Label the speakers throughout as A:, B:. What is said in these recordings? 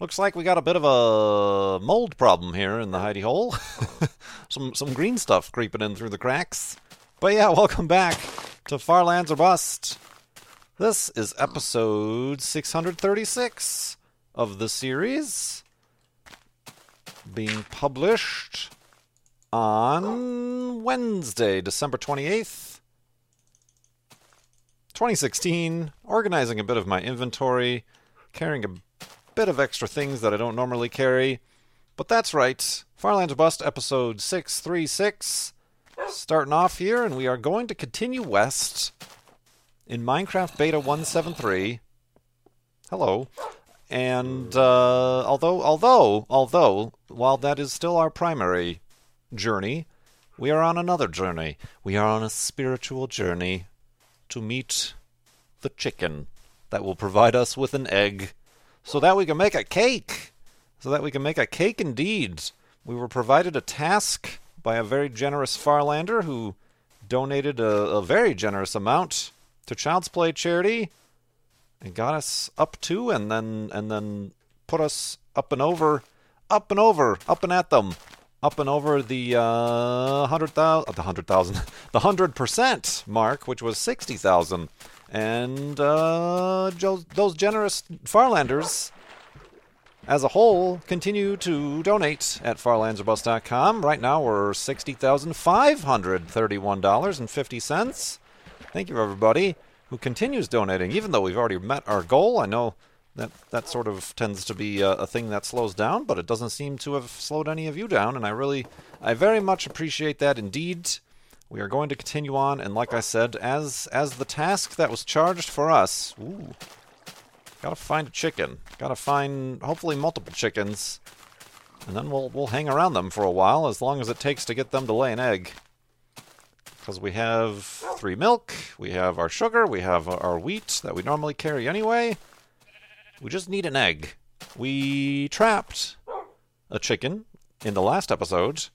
A: Looks like we got a bit of a mold problem here in the hidey hole. some some green stuff creeping in through the cracks. But yeah, welcome back to Farlands or Bust. This is episode 636 of the series being published on Wednesday, December 28th, 2016, organizing a bit of my inventory, carrying a bit of extra things that I don't normally carry. But that's right, Farlands Bust episode 636. Starting off here, and we are going to continue west in Minecraft Beta 173. Hello. And uh, although, although, although, while that is still our primary journey, we are on another journey. We are on a spiritual journey to meet the chicken that will provide us with an egg so that we can make a cake. So that we can make a cake indeed. We were provided a task by a very generous Farlander who donated a, a very generous amount to Child's Play charity and got us up to and then and then put us up and over up and over up and at them up and over the uh, hundred thousand, the hundred thousand, the hundred percent mark, which was sixty thousand, and uh, those generous Farlanders, as a whole, continue to donate at farlandsorbust.com. Right now, we're sixty thousand five hundred thirty-one dollars and fifty cents. Thank you, everybody who continues donating, even though we've already met our goal. I know that that sort of tends to be a, a, thing that slows down, but it doesn't seem to have slowed any of you down, and I really, I very much appreciate that indeed. We are going to continue on, and like I said, as as the task that was charged for us, ooh, gotta find a chicken, gotta find hopefully multiple chickens, and then we'll we'll hang around them for a while, as long as it takes to get them to lay an egg. Because we have three milk, we have our sugar, we have our wheat that we normally carry anyway. We just need an egg. We trapped a chicken in the last episode.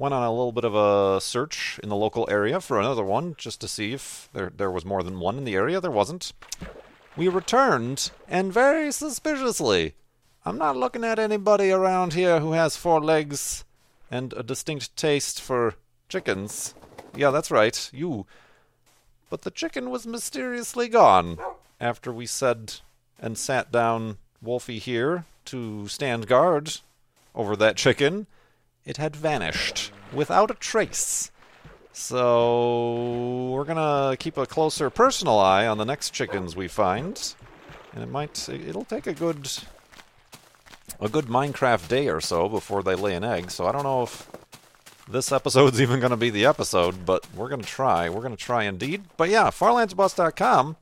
A: Went on a little bit of a search in the local area for another one just to see if there there was more than one in the area. There wasn't. We returned, and very suspiciously, I'm not looking at anybody around here who has four legs and a distinct taste for chickens. Yeah, that's right, you. But the chicken was mysteriously gone after we said and sat down Wolfie here to stand guard over that chicken, it had vanished without a trace. So we're gonna keep a closer personal eye on the next chickens we find, and it might it'll take a good a good Minecraft day or so before they lay an egg. So I don't know if this episode's even gonna be the episode, but we're gonna try. We're gonna try indeed. But yeah, farlandsbust.com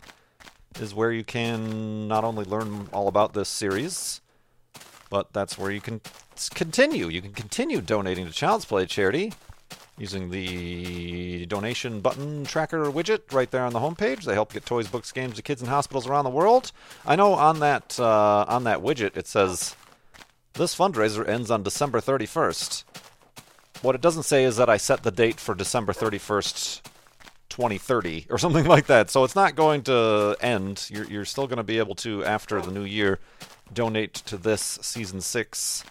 A: is where you can not only learn all about this series, but that's where you can continue. You can continue donating to Child's Play charity using the donation button tracker widget right there on the homepage. They help get toys, books, games to kids in hospitals around the world. I know on that uh, on that widget it says this fundraiser ends on December 31st. What it doesn't say is that I set the date for December 31st 2030 or something like that. So it's not going to end. You're, you're still going to be able to, after the new year, donate to this season six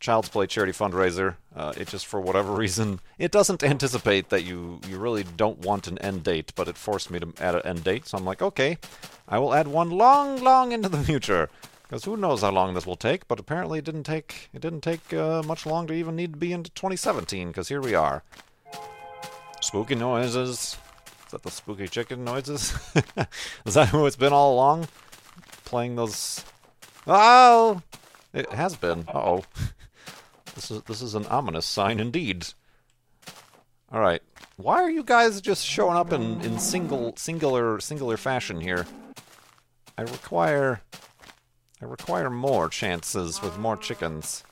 A: Child's Play charity fundraiser. Uh, it just, for whatever reason, it doesn't anticipate that you, you really don't want an end date, but it forced me to add an end date. So I'm like, okay, I will add one long, long into the future. Because who knows how long this will take? But apparently, it didn't take it didn't take uh, much long to even need to be into 2017. Because here we are. Spooky noises. Is that the spooky chicken noises? Is that who it's been all along? Playing those. Oh! It has been. Uh oh. This is this is an ominous sign indeed. All right. Why are you guys just showing up in, in single singular singular fashion here? I require I require more chances with more chickens.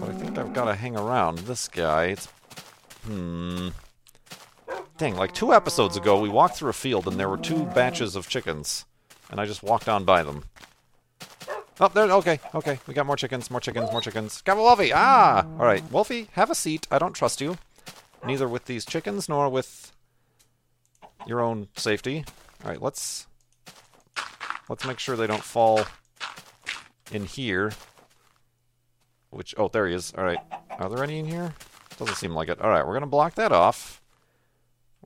A: But I think I've got to hang around this guy. It's Hmm. Dang, like two episodes ago, we walked through a field and there were two batches of chickens. And I just walked on by them. Oh, there. Okay, okay. We got more chickens, more chickens, more chickens. Got Wolfie. Ah, all right. Wolfie, have a seat. I don't trust you, neither with these chickens nor with your own safety. All right, let's let's make sure they don't fall in here. Which? Oh, there he is. All right. Are there any in here? Doesn't seem like it. All right, we're gonna block that off.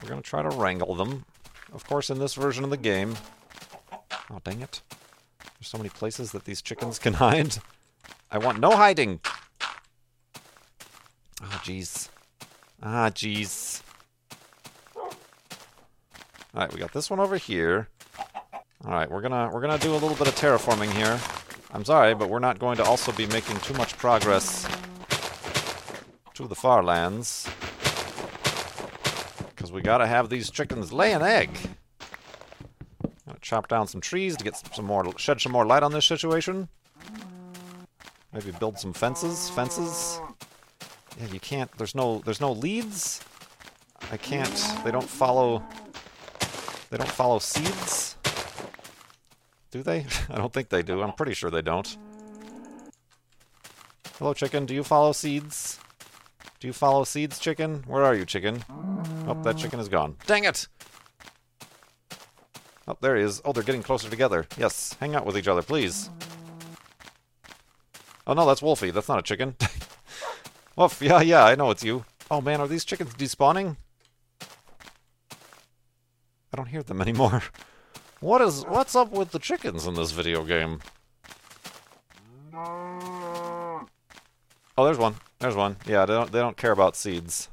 A: We're gonna try to wrangle them. Of course, in this version of the game. Oh, dang it. There's so many places that these chickens can hide. I want no hiding. Oh, jeez. Ah, jeez. Alright, we got this one over here. Alright, we're gonna we're gonna do a little bit of terraforming here. I'm sorry, but we're not going to also be making too much progress to the far lands. Because we gotta have these chickens lay an egg chop down some trees to get some more, shed some more light on this situation. Maybe build some fences. Fences. Yeah, you can't. There's no. There's no leads. I can't. They don't follow. They don't follow seeds. Do they? I don't think they do. I'm pretty sure they don't. Hello, chicken. Do you follow seeds? Do you follow seeds, chicken? Where are you, chicken? Oh, that chicken is gone. Dang it! Oh, there he is. Oh, they're getting closer together. Yes, hang out with each other, please. Oh, no, that's Wolfie. That's not a chicken. Wolf, yeah, yeah, I know it's you. Oh, man, are these chickens despawning? I don't hear them anymore. What is... What's up with the chickens in this video game? Oh, there's one. There's one. Yeah, they don't, they don't care about seeds.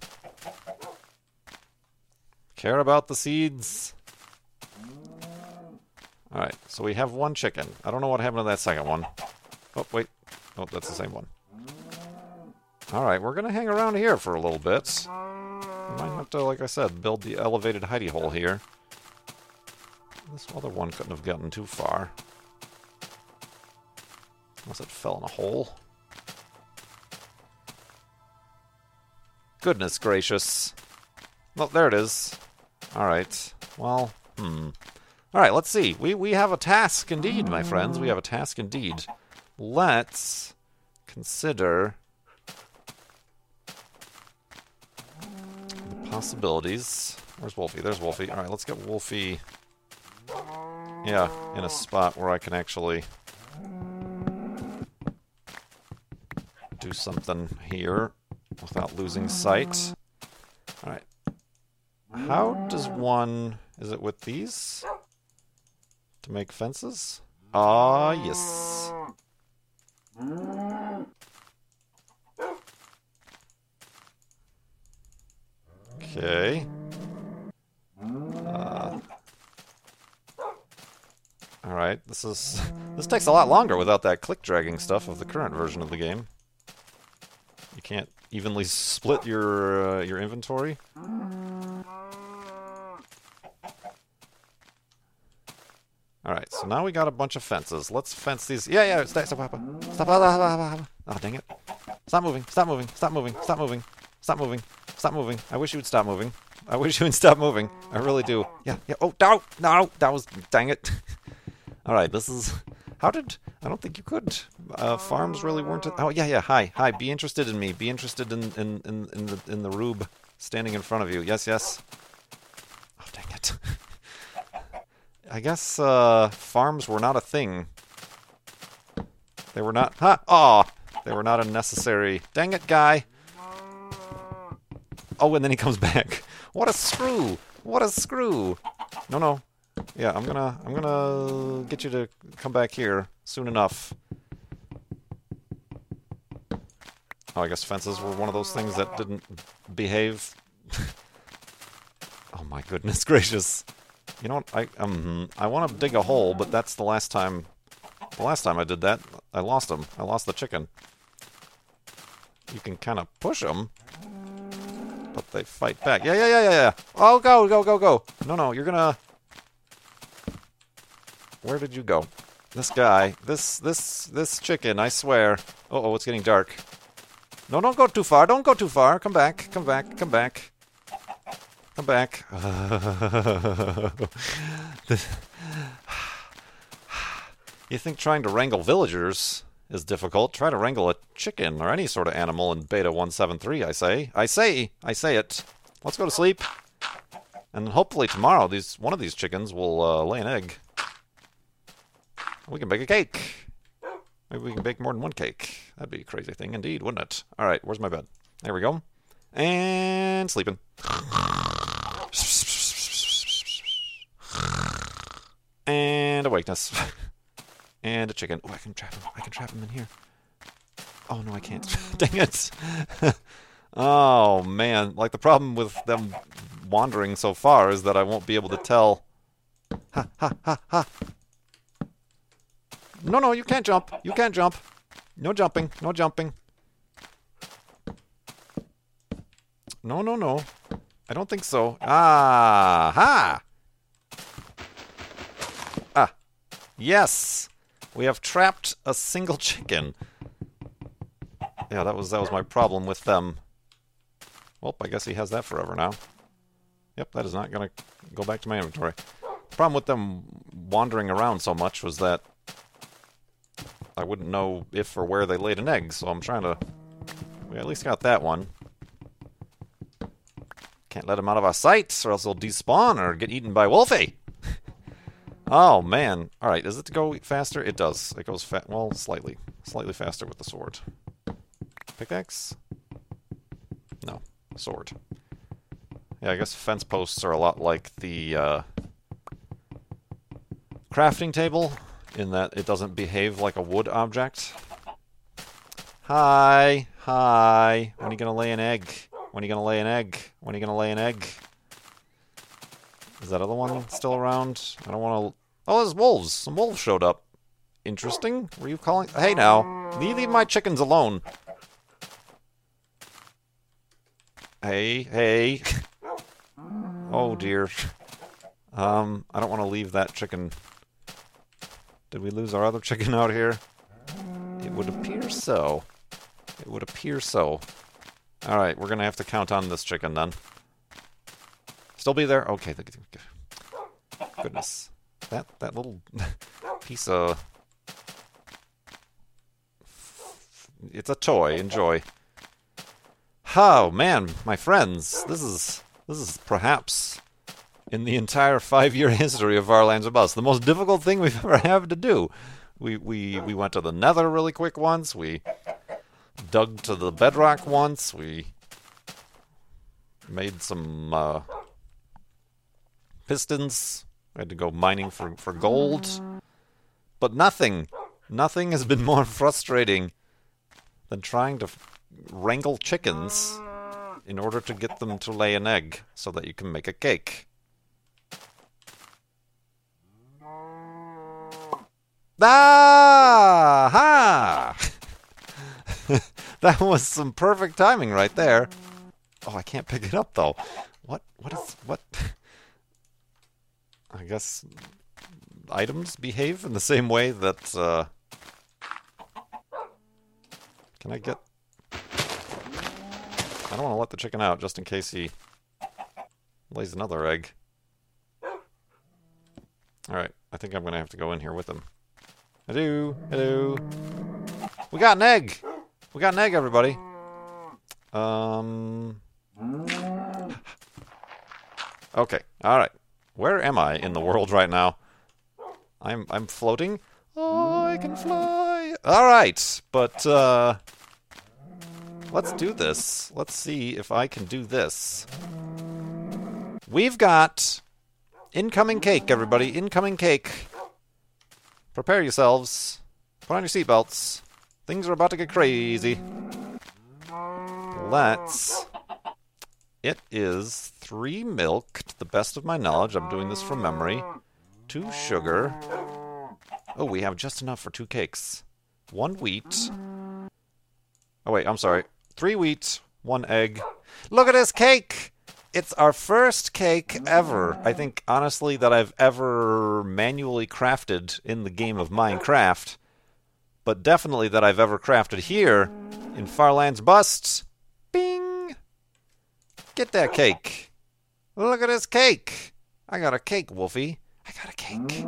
A: Care about the seeds. Alright, so we have one chicken. I don't know what happened to that second one. Oh, wait. Oh, that's the same one. Alright, we're to hang around here for a little bit. Might have to, like I said, build the elevated hidey hole here. This other one couldn't have gotten too far. Unless it fell in a hole. Goodness gracious. Well, there it is. Alright. Well, hmm. All right, let's see. We we have a task indeed, my friends. We have a task indeed. Let's consider the possibilities. Where's Wolfie? There's Wolfie. All right, let's get Wolfie. Yeah, in a spot where I can actually do something here without losing sight. All right. How does one? Is it with these? To make fences? Ah, yes. Okay. Uh, Alright, this is... This takes a lot longer without that click dragging stuff of the current version of the game. You can't evenly split your uh, your inventory. Alright, so now we got a bunch of fences. Let's fence these. Yeah, yeah, stop, stop, stop, stop, stop, Oh, dang it. Stop moving, stop moving, stop moving, stop moving, stop moving, stop moving. I wish you would stop moving. I wish you would stop moving. I really do. Yeah, yeah. Oh, no, no, that was, dang it. Alright, this is, how did, I don't think you could. Uh, farms really weren't, oh, yeah, yeah, hi, hi, be interested in me. Be interested in, in, in, in the, in the rube standing in front of you. Yes, yes. Oh, dang it. I guess uh, farms were not a thing. They were not. Ha! Aw! They were not a necessary. Dang it, guy! Oh, and then he comes back. What a screw! What a screw! No, no. Yeah, I'm gonna, I'm gonna get you to come back here soon enough. Oh, I guess fences were one of those things that didn't behave. oh my goodness gracious. You know what? I um I want to dig a hole, but that's the last time. The last time I did that, I lost them. I lost the chicken. You can kind of push them, but they fight back. Yeah, yeah, yeah, yeah, yeah. Oh, go, go, go, go. No, no, you're gonna. Where did you go? This guy, this, this, this chicken. I swear. Uh oh, it's getting dark. No, don't go too far. Don't go too far. Come back. Come back. Come back. Come back. you think trying to wrangle villagers is difficult? Try to wrangle a chicken or any sort of animal in Beta 173, I say. I say. I say it. Let's go to sleep. And hopefully tomorrow, these one of these chickens will uh, lay an egg. We can bake a cake. Maybe we can bake more than one cake. That'd be a crazy thing indeed, wouldn't it? All right, where's my bed? There we go. And sleeping. And awakeness. and a chicken. Oh, I can trap him. I can trap him in here. Oh, no, I can't. Dang it. oh, man. Like, the problem with them wandering so far is that I won't be able to tell. Ha, ha, ha, ha. No, no, you can't jump. You can't jump. No jumping. No jumping. No, no, no. I don't think so. Ah, ha! Ah, yes. We have trapped a single chicken. Yeah, that was that was my problem with them. Well, I guess he has that forever now. Yep, that is not to go back to my inventory. The problem with them wandering around so much was that I wouldn't know if or where they laid an egg, so I'm trying to... We at least got that one. Can't let him out of our sights, or else he'll despawn or get eaten by Wolfie. Oh, man. Alright, does it go faster? It does. It goes, well, slightly. Slightly faster with the sword. Pickaxe? No. Sword. Yeah, I guess fence posts are a lot like the, uh, crafting table in that it doesn't behave like a wood object. Hi, hi. When are you gonna lay an egg? When are you gonna lay an egg? When are you gonna lay an egg? Is that other one still around? I don't want to. Oh, there's wolves. Some wolves showed up. Interesting. Were you calling? Hey, now, leave, leave my chickens alone. Hey, hey. oh dear. Um, I don't want to leave that chicken did we lose our other chicken out here? It would appear so. It would appear so. Alright, we're gonna have to count on this chicken then. Still be there? Okay. Goodness. That that little piece of... It's a toy. Enjoy. Oh, man, my friends. This is... This is perhaps in the entire five-year history of Far Lands or Bust. The most difficult thing we've ever had to do. We we we went to the Nether really quick once. We dug to the bedrock once. We made some uh, pistons. We had to go mining for for gold. But nothing, nothing has been more frustrating than trying to wrangle chickens in order to get them to lay an egg so that you can make a cake. Ah! Ha! that was some perfect timing right there. Oh, I can't pick it up though. What? What is what? I guess items behave in the same way that. Uh... Can I get? I don't want to let the chicken out just in case he lays another egg. All right, I think I'm gonna have to go in here with him. Hello, hello. We got an egg. We got an egg, everybody. Um. Okay. All right. Where am I in the world right now? I'm I'm floating. Oh, I can fly. All right, but uh, let's do this. Let's see if I can do this. We've got incoming cake, everybody. Incoming cake. Prepare yourselves. Put on your seatbelts. Things are about to get crazy. Let's. It is three milk, to the best of my knowledge. I'm doing this from memory. Two sugar. Oh, we have just enough for two cakes. One wheat. Oh, wait, I'm sorry. Three wheat, one egg. Look at this cake! it's our first cake ever, I think, honestly, that I've ever manually crafted in the game of Minecraft. But definitely that I've ever crafted here in Farland's bust. Get that cake. Look at this cake. I got a cake, Wolfie. I got a cake.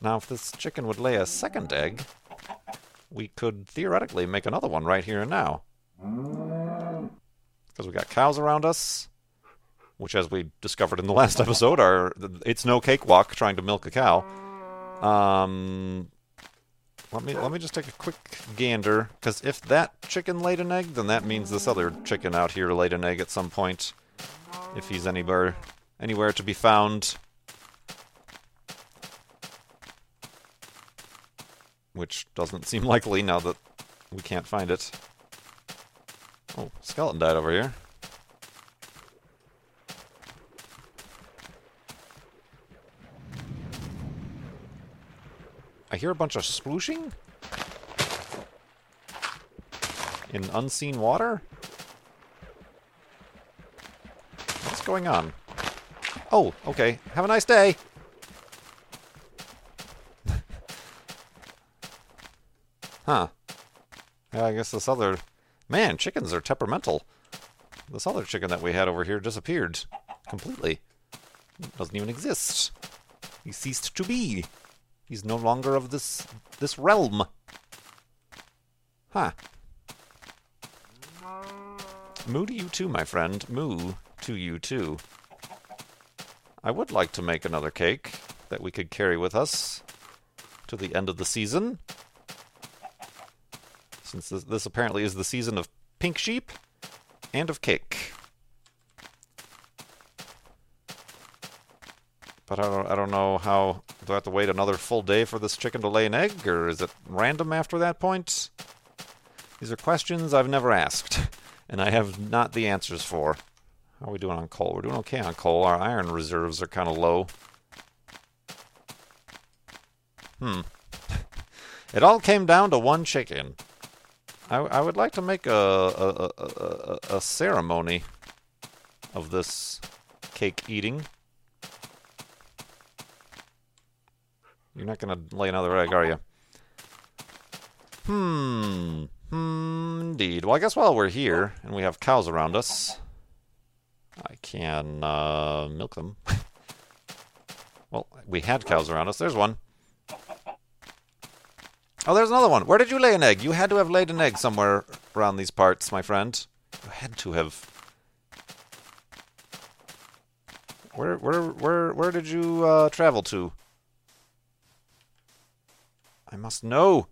A: Now, if this chicken would lay a second egg, we could theoretically make another one right here and now. Because we got cows around us, which, as we discovered in the last episode, are it's no cakewalk trying to milk a cow. Um, let me let me just take a quick gander, because if that chicken laid an egg, then that means this other chicken out here laid an egg at some point, if he's anywhere anywhere to be found. Which doesn't seem likely now that we can't find it. Oh, skeleton died over here. I hear a bunch of splooshing? In unseen water? What's going on? Oh, okay. Have a nice day. huh. Yeah, I guess this other... Man, chickens are temperamental. This other chicken that we had over here disappeared. Completely. Doesn't even exist. He ceased to be. He's no longer of this this realm. Huh. Moo to you too, my friend. Moo to you too. I would like to make another cake that we could carry with us to the end of the season. Since this, this apparently is the season of pink sheep and of cake. But I don't, I don't know how. Do I have to wait another full day for this chicken to lay an egg, or is it random after that point? These are questions I've never asked, and I have not the answers for. How are we doing on coal? We're doing okay on coal. Our iron reserves are kind of low. Hmm. it all came down to one chicken. I, I would like to make a a, a, a, a ceremony of this cake eating. You're not going to lay another egg, are you? Hmm. Hmm, indeed. Well, I guess while we're here and we have cows around us, I can uh, milk them. well, we had cows around us. There's one. Oh, there's another one. Where did you lay an egg? You had to have laid an egg somewhere around these parts, my friend. You had to have. Where, where, where, where did you uh, travel to? I must know.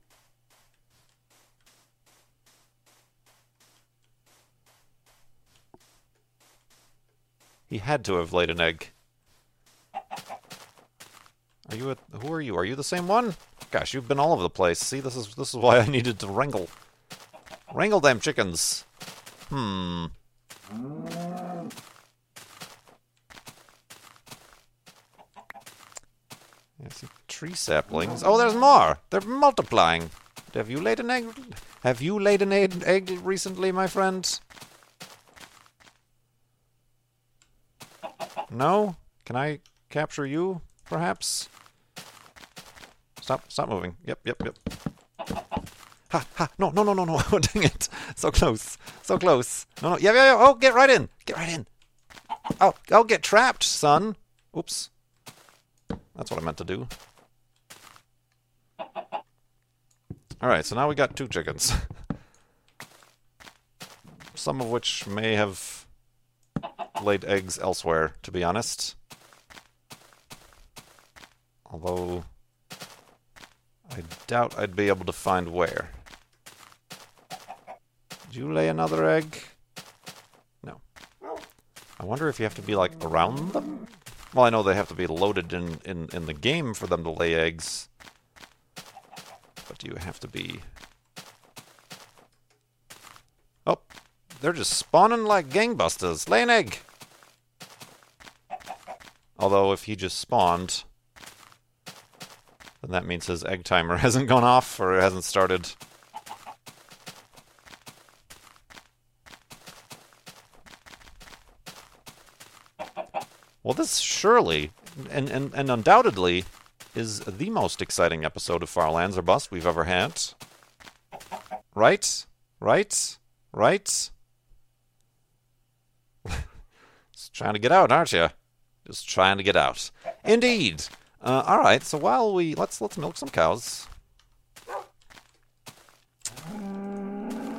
A: He had to have laid an egg. Are you a, who are you? Are you the same one? Gosh, you've been all over the place. See, this is this is why I needed to wrangle. Wrangle them chickens. Hmm. See tree saplings. Oh, there's more. They're multiplying. Have you laid an egg? Have you laid an egg recently, my friend? No? Can I capture you, perhaps? Stop, stop moving. Yep, yep, yep. Ha, ha, no, no, no, no, no. Oh, dang it. So close. So close. No, no. Yeah, yeah, yeah. Oh, get right in. Get right in. Oh, I'll get trapped, son. Oops. That's what I meant to do. Alright, so now we got two chickens. Some of which may have laid eggs elsewhere, to be honest. Although, I doubt I'd be able to find where. Did you lay another egg? No. I wonder if you have to be, like, around them? Well, I know they have to be loaded in, in, in the game for them to lay eggs. Do you have to be... Oh, they're just spawning like gangbusters. Lay an egg! Although, if he just spawned, then that means his egg timer hasn't gone off or it hasn't started. Well, this surely, and, and, and undoubtedly, is the most exciting episode of Farlands or Bust we've ever had. Right? Right? Right? Just trying to get out, aren't you? Just trying to get out. Indeed. Uh, all right. So while we let's let's milk some cows.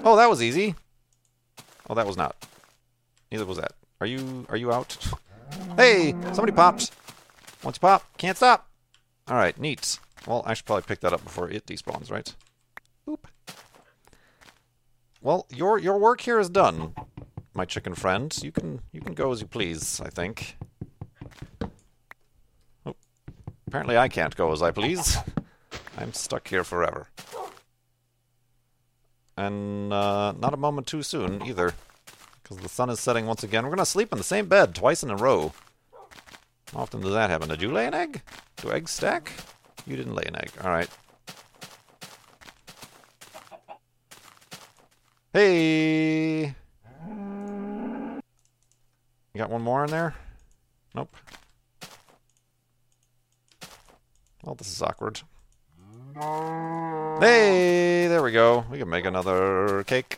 A: Oh, that was easy. Oh, that was not. Neither was that. Are you are you out? hey, somebody popped. Once you pop, can't stop. All right, neat. Well, I should probably pick that up before it despawns, right? Oop. Well, your your work here is done, my chicken friend. You can you can go as you please. I think. Oh, apparently, I can't go as I please. I'm stuck here forever. And uh, not a moment too soon either, because the sun is setting once again. We're gonna sleep in the same bed twice in a row. How often does that happen? Did you lay an egg? Do eggs stack? You didn't lay an egg. All right. Hey! You got one more in there? Nope. Well, this is awkward. Hey! There we go. We can make another cake.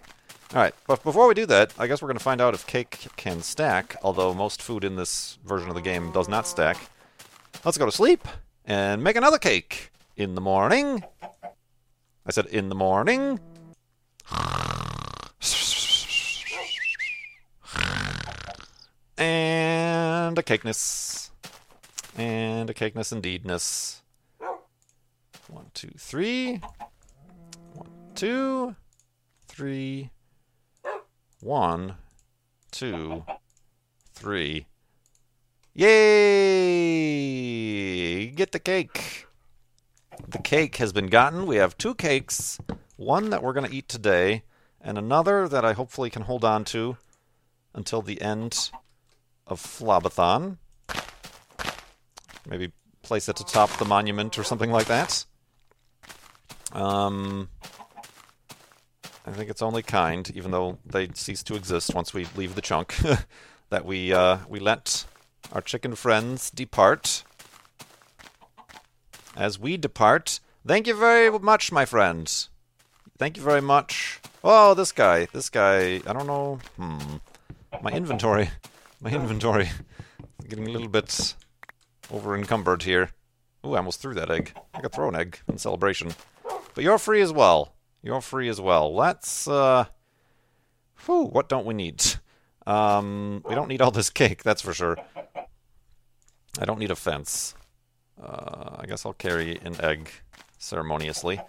A: Alright, but before we do that, I guess we're going to find out if cake can stack, although most food in this version of the game does not stack. Let's go to sleep and make another cake in the morning. I said in the morning. And a cakeness. And a cakeness indeedness. One, two, three. One, two, three. One, two, three. Yay! Get the cake. The cake has been gotten. We have two cakes. One that we're going to eat today, and another that I hopefully can hold on to until the end of Flobathon. Maybe place it atop the monument or something like that. Um, I think it's only kind, even though they cease to exist once we leave the chunk, that we uh, we let our chicken friends depart. As we depart, thank you very much, my friends. Thank you very much. Oh, this guy, this guy. I don't know. Hmm. My inventory, my inventory, getting a little bit over encumbered here. Ooh, I almost threw that egg. I could throw an egg in celebration. But you're free as well. You're free as well. Let's, uh... Whew, what don't we need? Um, we don't need all this cake, that's for sure. I don't need a fence. Uh, I guess I'll carry an egg ceremoniously.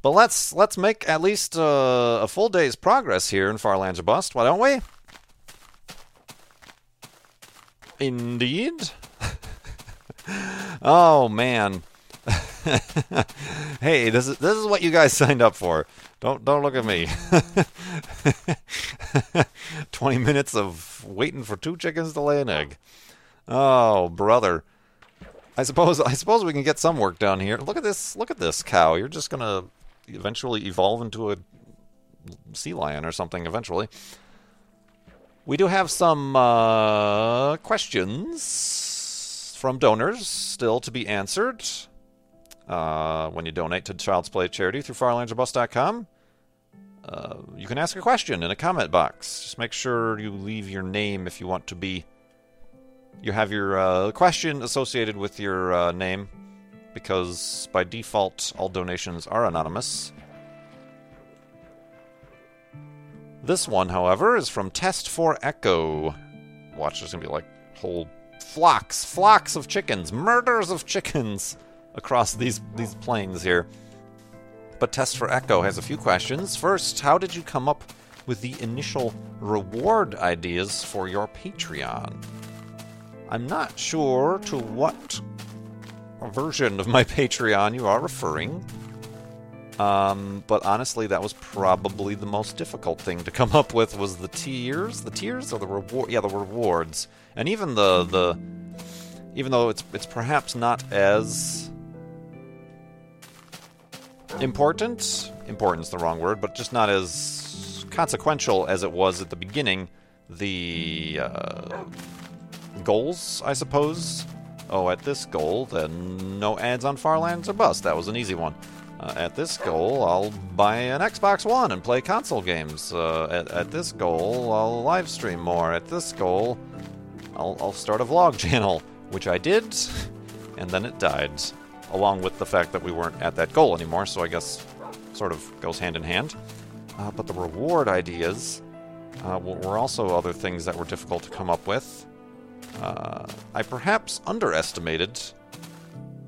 A: But let's let's make at least uh, a full day's progress here in Farlands Bust, why don't we? Indeed. oh man. hey, this is this is what you guys signed up for. Don't don't look at me. 20 minutes of waiting for two chickens to lay an egg. Oh, brother. I suppose I suppose we can get some work done here. Look at this. Look at this cow. You're just to eventually evolve into a sea lion or something eventually. We do have some uh, questions from donors still to be answered uh, when you donate to Child's Play charity through FarlandsOrBust.com. Uh, you can ask a question in a comment box. Just make sure you leave your name if you want to be. You have your uh, question associated with your uh, name because by default all donations are anonymous. This one, however, is from Test for Echo. Watch, there's gonna be like whole flocks, flocks of chickens, murders of chickens across these these plains here. But Test for Echo has a few questions. First, how did you come up with the initial reward ideas for your Patreon? I'm not sure to what version of my Patreon you are referring. Um, but honestly, that was probably the most difficult thing to come up with was the tiers, the tiers or the reward. Yeah, the rewards, and even the the, even though it's it's perhaps not as important. Important's the wrong word, but just not as consequential as it was at the beginning. The uh, goals, I suppose. Oh, at this goal, then no ads on Farlands or Bust. That was an easy one. Uh, at this goal, I'll buy an Xbox One and play console games. Uh, at, at this goal, I'll live stream more. At this goal, I'll, I'll start a vlog channel, which I did, and then it died, along with the fact that we weren't at that goal anymore, so I guess sort of goes hand in hand. Uh, but the reward ideas uh, were also other things that were difficult to come up with. Uh, I perhaps underestimated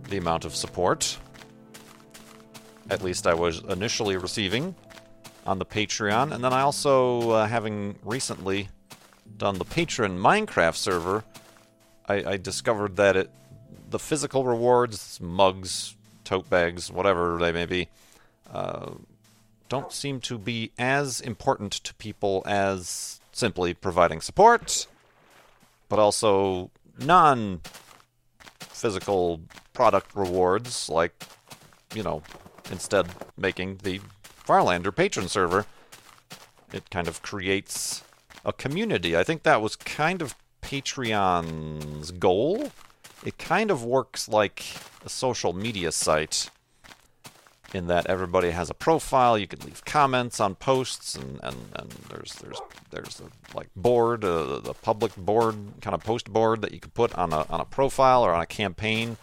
A: the amount of support, at least I was initially receiving on the Patreon, and then I also, uh, having recently done the Patreon Minecraft server, I, I discovered that it, the physical rewards, mugs, tote bags, whatever they may be, uh, don't seem to be as important to people as simply providing support, but also non physical product rewards, like, you know, instead making the Farlander Patreon server. It kind of creates a community. I think that was kind of Patreon's goal. It kind of works like a social media site in that everybody has a profile. You can leave comments on posts, and, and, and there's there's there's a like board, uh, the public board kind of post board that you can put on a on a profile or on a campaign.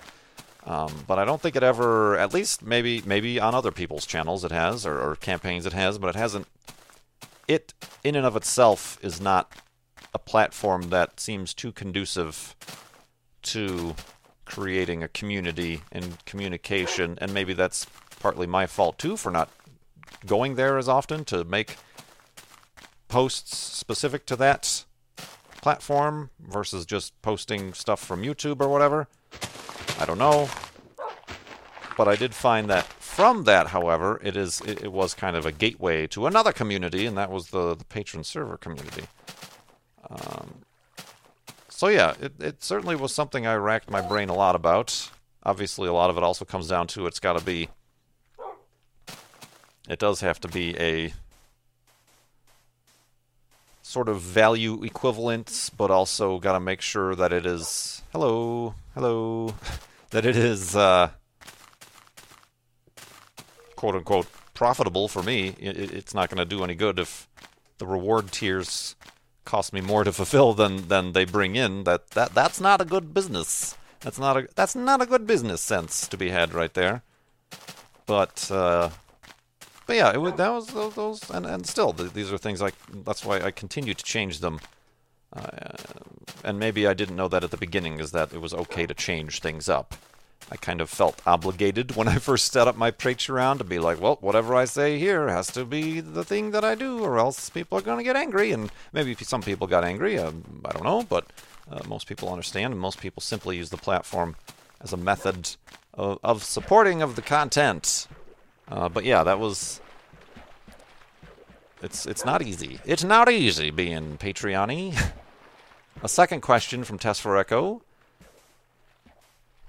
A: Um, but I don't think it ever, at least maybe maybe on other people's channels it has or, or campaigns it has, but it hasn't. It in and of itself is not a platform that seems too conducive to creating a community and communication, and maybe that's partly my fault too for not going there as often to make posts specific to that platform versus just posting stuff from YouTube or whatever. I don't know. But I did find that from that, however, it is it, it was kind of a gateway to another community, and that was the, the Patreon server community. Um, so yeah, it, it certainly was something I racked my brain a lot about. Obviously, a lot of it also comes down to it's got to be it does have to be a sort of value equivalent, but also got to make sure that it is hello, hello, that it is uh, quote unquote profitable for me. It, it's not going to do any good if the reward tiers cost me more to fulfill than than they bring in. That that that's not a good business. That's not a that's not a good business sense to be had right there. But uh, but yeah, it was, that was those, those and, and still these are things like that's why I continue to change them. Uh, and maybe I didn't know that at the beginning, is that it was okay to change things up. I kind of felt obligated when I first set up my Patreon to be like, well, whatever I say here has to be the thing that I do, or else people are going to get angry. And maybe some people got angry, um, I don't know, but uh, most people understand, and most people simply use the platform as a method of, of supporting of the content. Uh, but yeah, that was. It's it's not easy. It's not easy being Patreon-y. a second question from Test for Echo.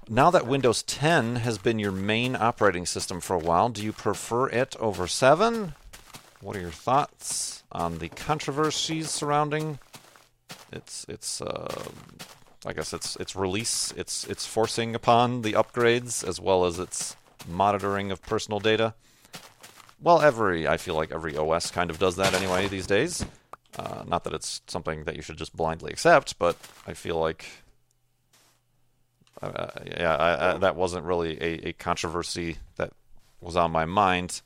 A: Now that Windows 10 has been your main operating system for a while, do you prefer it over 7? What are your thoughts on the controversies surrounding its its uh, I guess its its release, its its forcing upon the upgrades as well as its monitoring of personal data. Well, every I feel like every OS kind of does that anyway these days. Uh, not that it's something that you should just blindly accept, but I feel like uh, yeah, I, I, that wasn't really a, a, controversy that was on my mind.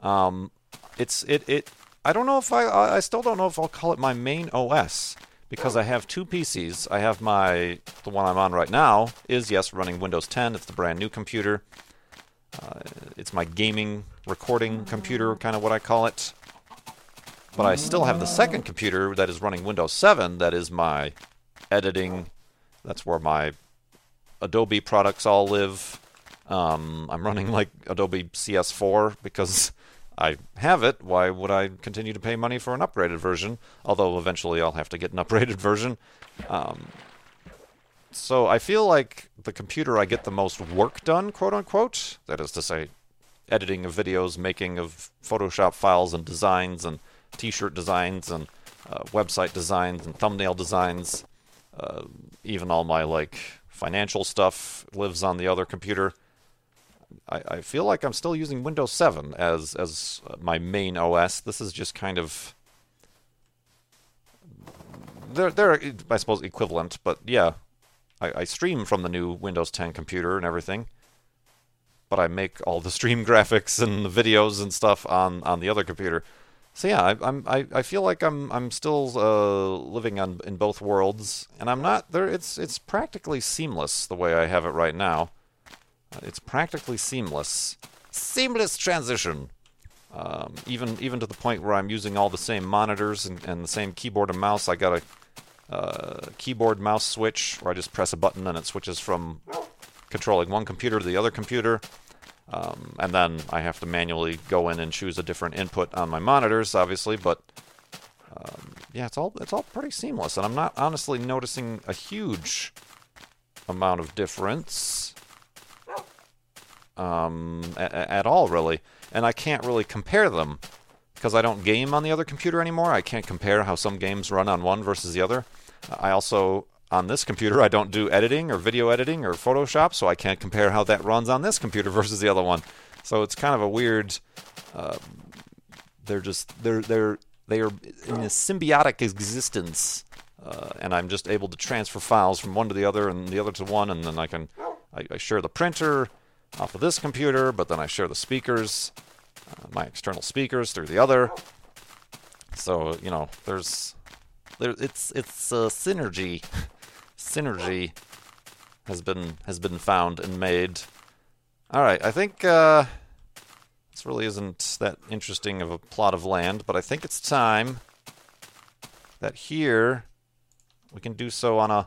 A: Um, it's it it. I don't know if I I still don't know if I'll call it my main OS because I have two PCs. I have my the one I'm on right now is yes running Windows 10. It's the brand new computer. Uh, it's my gaming recording computer, kind of what I call it. But I still have the second computer that is running Windows 7. That is my editing. That's where my Adobe products all live. Um, I'm running like Adobe CS4 because I have it. Why would I continue to pay money for an upgraded version? Although eventually I'll have to get an upgraded version. Um, so I feel like the computer I get the most work done, quote unquote. That is to say, editing of videos, making of Photoshop files and designs, and T-shirt designs, and uh, website designs, and thumbnail designs. Uh, even all my like financial stuff lives on the other computer. I, I feel like I'm still using Windows 7 as as my main OS. This is just kind of they're they're I suppose equivalent, but yeah, I, I stream from the new Windows 10 computer and everything. But I make all the stream graphics and the videos and stuff on, on the other computer. So yeah, I, I'm I, I feel like I'm I'm still uh, living on in both worlds, and I'm not there. It's it's practically seamless the way I have it right now. Uh, it's practically seamless, seamless transition. Um, even even to the point where I'm using all the same monitors and, and the same keyboard and mouse. I got a uh, keyboard mouse switch where I just press a button and it switches from controlling one computer to the other computer. Um, and then I have to manually go in and choose a different input on my monitors, obviously. But um, yeah, it's all it's all pretty seamless, and I'm not honestly noticing a huge amount of difference um, at all, really. And I can't really compare them because I don't game on the other computer anymore. I can't compare how some games run on one versus the other. I also on this computer, I don't do editing or video editing or Photoshop, so I can't compare how that runs on this computer versus the other one. So it's kind of a weird. Uh, they're just they're they're they are in a symbiotic existence, uh, and I'm just able to transfer files from one to the other and the other to one, and then I can I, I share the printer off of this computer, but then I share the speakers, uh, my external speakers through the other. So you know, there's there it's it's a synergy synergy has been has been found and made. All right, I think uh, this really isn't that interesting of a plot of land, but I think it's time that here we can do so on a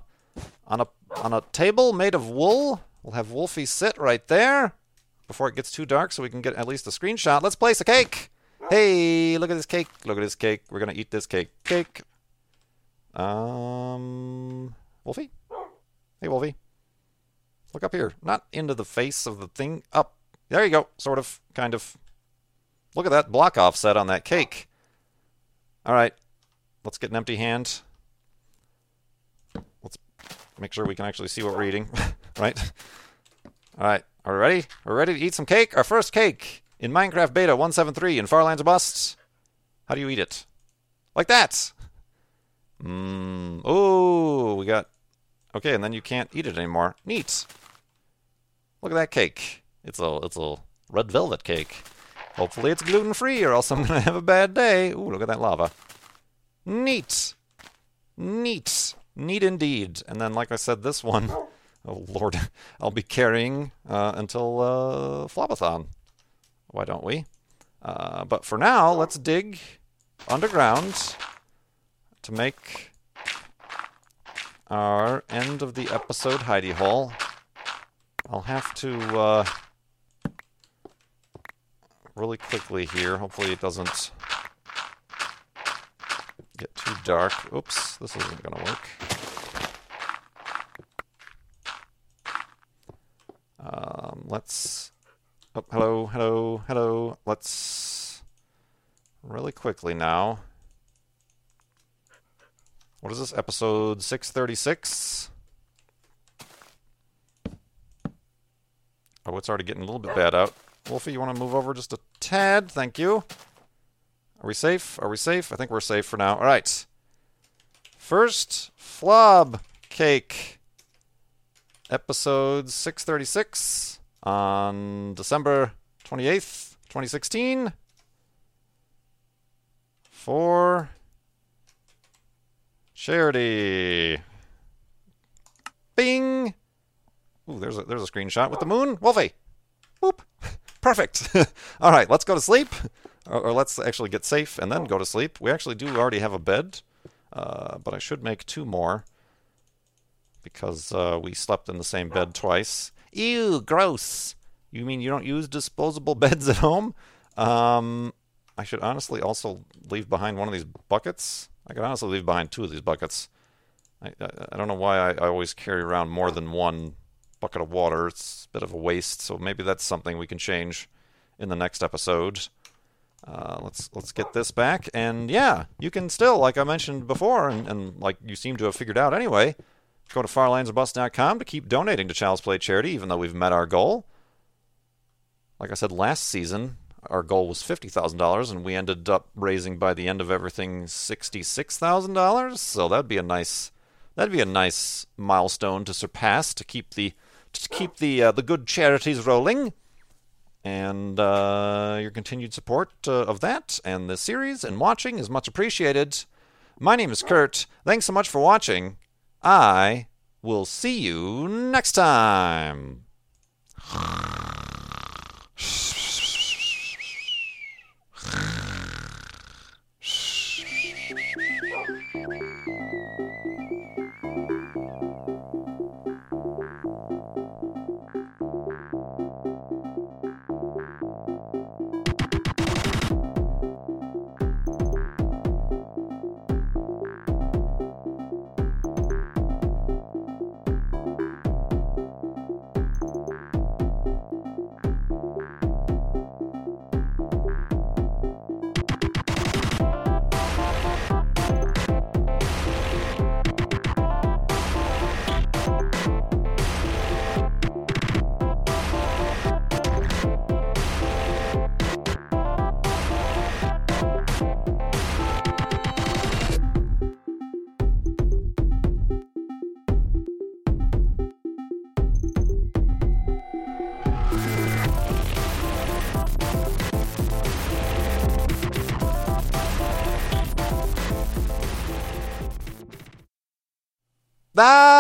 A: on a on a table made of wool. We'll have Wolfie sit right there before it gets too dark, so we can get at least a screenshot. Let's place a cake. Hey, look at this cake! Look at this cake. We're gonna eat this cake. Cake. Um. Wolfie? Hey, Wolfie. Look up here. Not into the face of the thing. Up. There you go. Sort of. Kind of. Look at that block offset on that cake. All right. Let's get an empty hand. Let's make sure we can actually see what we're eating. right? All right. Are we ready? Are we ready to eat some cake? Our first cake in Minecraft Beta 173 in Far Lands or Busts. How do you eat it? Like that. Mmm. Oh, we got. Okay, and then you can't eat it anymore. Neat. Look at that cake. It's a it's a red velvet cake. Hopefully it's gluten free, or else I'm gonna have a bad day. Ooh, look at that lava. Neat. Neat. Neat indeed. And then, like I said, this one, oh lord, I'll be carrying uh, until uh. Why don't we? Uh, but for now, let's dig underground to make our end of the episode hidey hole. I'll have to uh, really quickly here. Hopefully it doesn't get too dark. Oops, this isn't going to work. Um, let's. Oh, hello, hello, hello. Let's really quickly now. What is this? Episode 636? Oh, it's already getting a little bit bad out. Wolfie, you want to move over just a tad? Thank you. Are we safe? Are we safe? I think we're safe for now. All right. First Flob Cake. Episode 636 on December 28th, 2016. For Charity. Bing. Ooh, there's a, there's a screenshot with the moon. Wolfie. Boop. Perfect. All right, let's go to sleep. Or, or, let's actually get safe and then go to sleep. We actually do already have a bed, uh, but I should make two more because uh, we slept in the same bed twice. Ew, gross. You mean you don't use disposable beds at home? Um, I should honestly also leave behind one of these buckets. I could honestly leave behind two of these buckets. I, I, I don't know why I, I, always carry around more than one bucket of water. It's a bit of a waste, so maybe that's something we can change in the next episode. Uh, let's let's get this back, and yeah, you can still, like I mentioned before, and, and like you seem to have figured out anyway, go to farlandsorbust.com to keep donating to Child's Play charity, even though we've met our goal. like I said last season, our goal was $50,000 and we ended up raising by the end of everything $66,000. So that'd be a nice that'd be a nice milestone to surpass to keep the to keep the uh, the good charities rolling. And uh, your continued support uh, of that and the series and watching is much appreciated. My name is Kurt. Thanks so much for watching. I will see you next time. you Ah!